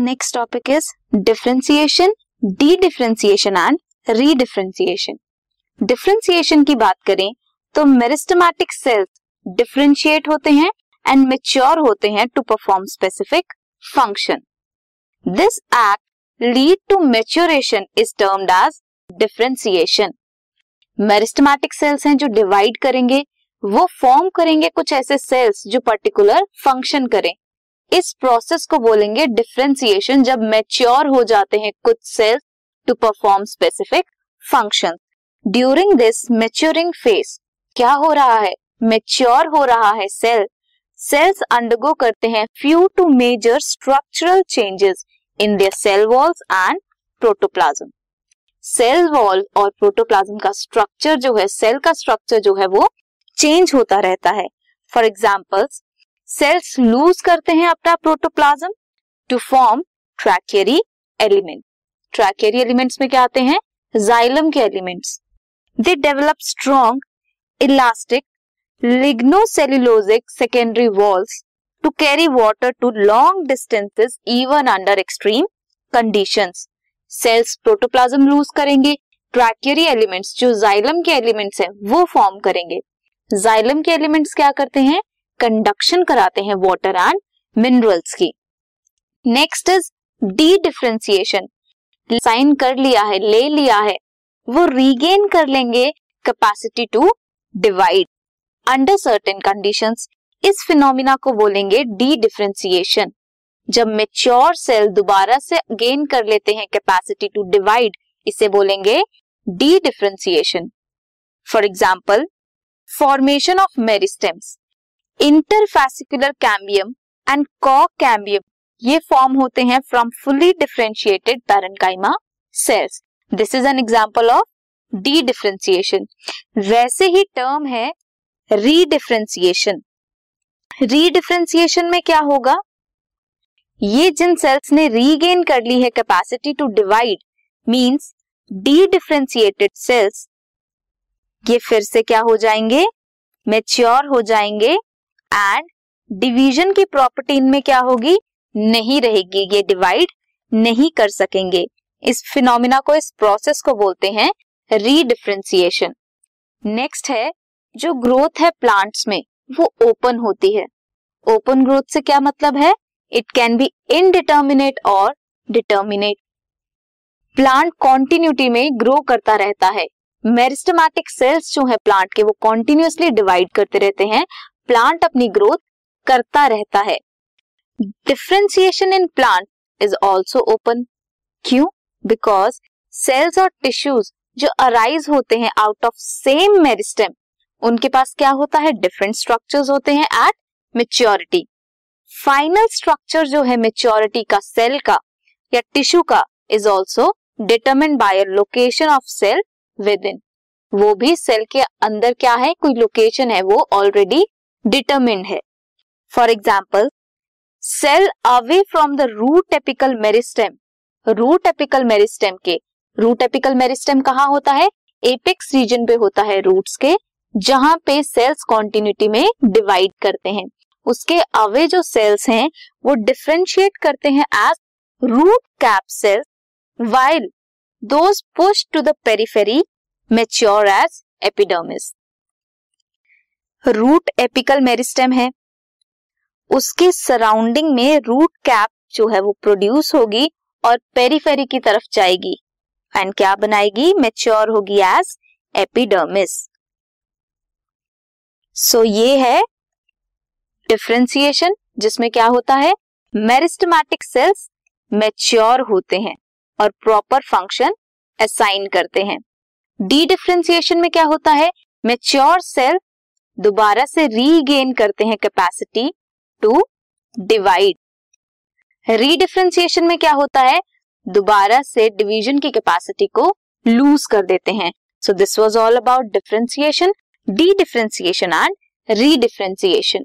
Next topic is differentiation de differentiation and redifferentiation differentiation की बात करें तो मेरिस्टमैटिक सेल्स डिफरेंशिएट होते हैं एंड मेच्योर होते हैं to perform specific function this act lead to maturation is termed as differentiation meristematic cells हैं जो डिवाइड करेंगे, वो फॉर्म करेंगे कुछ ऐसे सेल्स जो पर्टिकुलर फ़ंक्शन करें. इस प्रोसेस को बोलेंगे डिफ्रेंसिएशन जब मेच्योर हो जाते हैं कुछ cells to perform specific function during this maturing phase क्या हो रहा है? मेच्योर हो रहा है सेल सेल्स अंडरगो करते हैं few to major structural changes in their cell walls and protoplasm cell wall और प्रोटोप्लाज्म का स्ट्रक्चर जो है सेल का स्ट्रक्चर जो है, वो चेंज होता रहता है. फॉर एग्ज़ाम्पल सेल्स लूज करते हैं अपना protoplasm to form tracheary element tracheary elements में क्या आते हैं? जाइलम के elements they develop strong elastic lignocellulosic secondary walls to carry water to long distances even under extreme conditions cells protoplasm loose करेंगे. Tracheary elements जो xylem के elements हैं, वो फॉर्म करेंगे. जाइलम के एलिमेंट्स क्या करते हैं? कंडक्शन कराते हैं वाटर एंड मिनरल्स की। Next is de differentiation sign कर लिया है, ले लिया है, वो रीगेन कर लेंगे capacity to divide under certain conditions इस फिनोमिना को बोलेंगे डी डिफ्रेंसिएशन जब मेच्योर सेल दोबारा से गेन कर लेते हैं कैपेसिटी टू डिवाइड इसे बोलेंगे dedifferentiation for example formation of meristems interfascicular cambium and कॉ कैम्बियम ये फॉर्म होते हैं from fully differentiated parenchyma cells this is an example of dedifferentiation वैसे ही टर्म है रीडिफ्रेंसिएशन रीडिफ्रेंसिएशन में क्या होगा? ये जिन सेल्स ने रीगेन कर ली है capacity to divide means de differentiated cells ये फिर से क्या हो जाएँगे? मेच्योर हो जाएँगे एंड डिवीज़न की प्रॉपर्टी इनमें क्या होगी? नहीं रहेगी, ये डिवाइड नहीं कर सकेंगे। इस फिनोमिना को, इस प्रोसेस को बोलते हैं रीडिफ्रेंसिएशन नेक्स्ट है, जो ग्रोथ है प्लांट्स में, वो ओपन होती है। ओपन ग्रोथ से क्या मतलब है? इट कैन बी इनडिटर्मिनेट और डिटर्मिनेट प्लांट कॉन्टिन्यूटी में ग्रो करता रहता है। मेरिस्टमैटिक सेल्स जो है प्लांट के, वो कॉन्टिन्यूसली डिवाइड करते रहते हैं। प्लांट अपनी ग्रोथ करता रहता है। Differentiation in plant is also open क्यों? बिकॉज़ सेल्स और टिश्यूज जो अराइज होते हैं आउट ऑफ़ सेम मेरिस्टेम उनके पास क्या होता है? डिफरेंट स्ट्रक्चर्स होते हैं एट मेच्योरिटी फाइनल स्ट्रक्चर जो है मेच्योरिटी का सेल का या टिश्यू का is also determine by location of cell within वो भी सेल के अंदर क्या है? कोई लोकेशन है, वो ऑलरेडी डिटरमिंड है. For example cell away from the root apical meristem root apical meristem के रूट एपिकल मेरिस्टेम कहाँ होता है? एपेक्स रीजन पे होता है रूट्स के, जहाँ पे सेल्स कॉन्टिन्यूटी में डिवाइड करते हैं. उसके अवे जो सेल्स हैं, वो डिफ्रेंशिएट करते हैं as root cap cells while those push to the periphery mature as epidermis root apical meristem है। उसके सराउंडिंग में रूट कैप जो है वो प्रोड्यूस होगी और पेरीफेरी की तरफ़ जाएगी। एंड क्या बनाएगी? मेच्योर होगी एज एपिडर्मिस सो ये है डिफ्रेंसिएशन जिसमें क्या होता है? मेरिस्टमैटिक सेल्स मेच्योर होते हैं और प्रॉपर फ़ंक्शन असाइन करते हैं। डी डिफ्रेंसिएशन में क्या होता है? मेच्योर सेल दोबारा से रीगेन करते हैं कैपेसिटी टू डिवाइड रीडिफ्रेंसिएशन में क्या होता है? दोबारा से डिवीज़न की कैपेसिटी को लूज कर देते हैं। So this was all about differentiation de differentiation and redifferentiation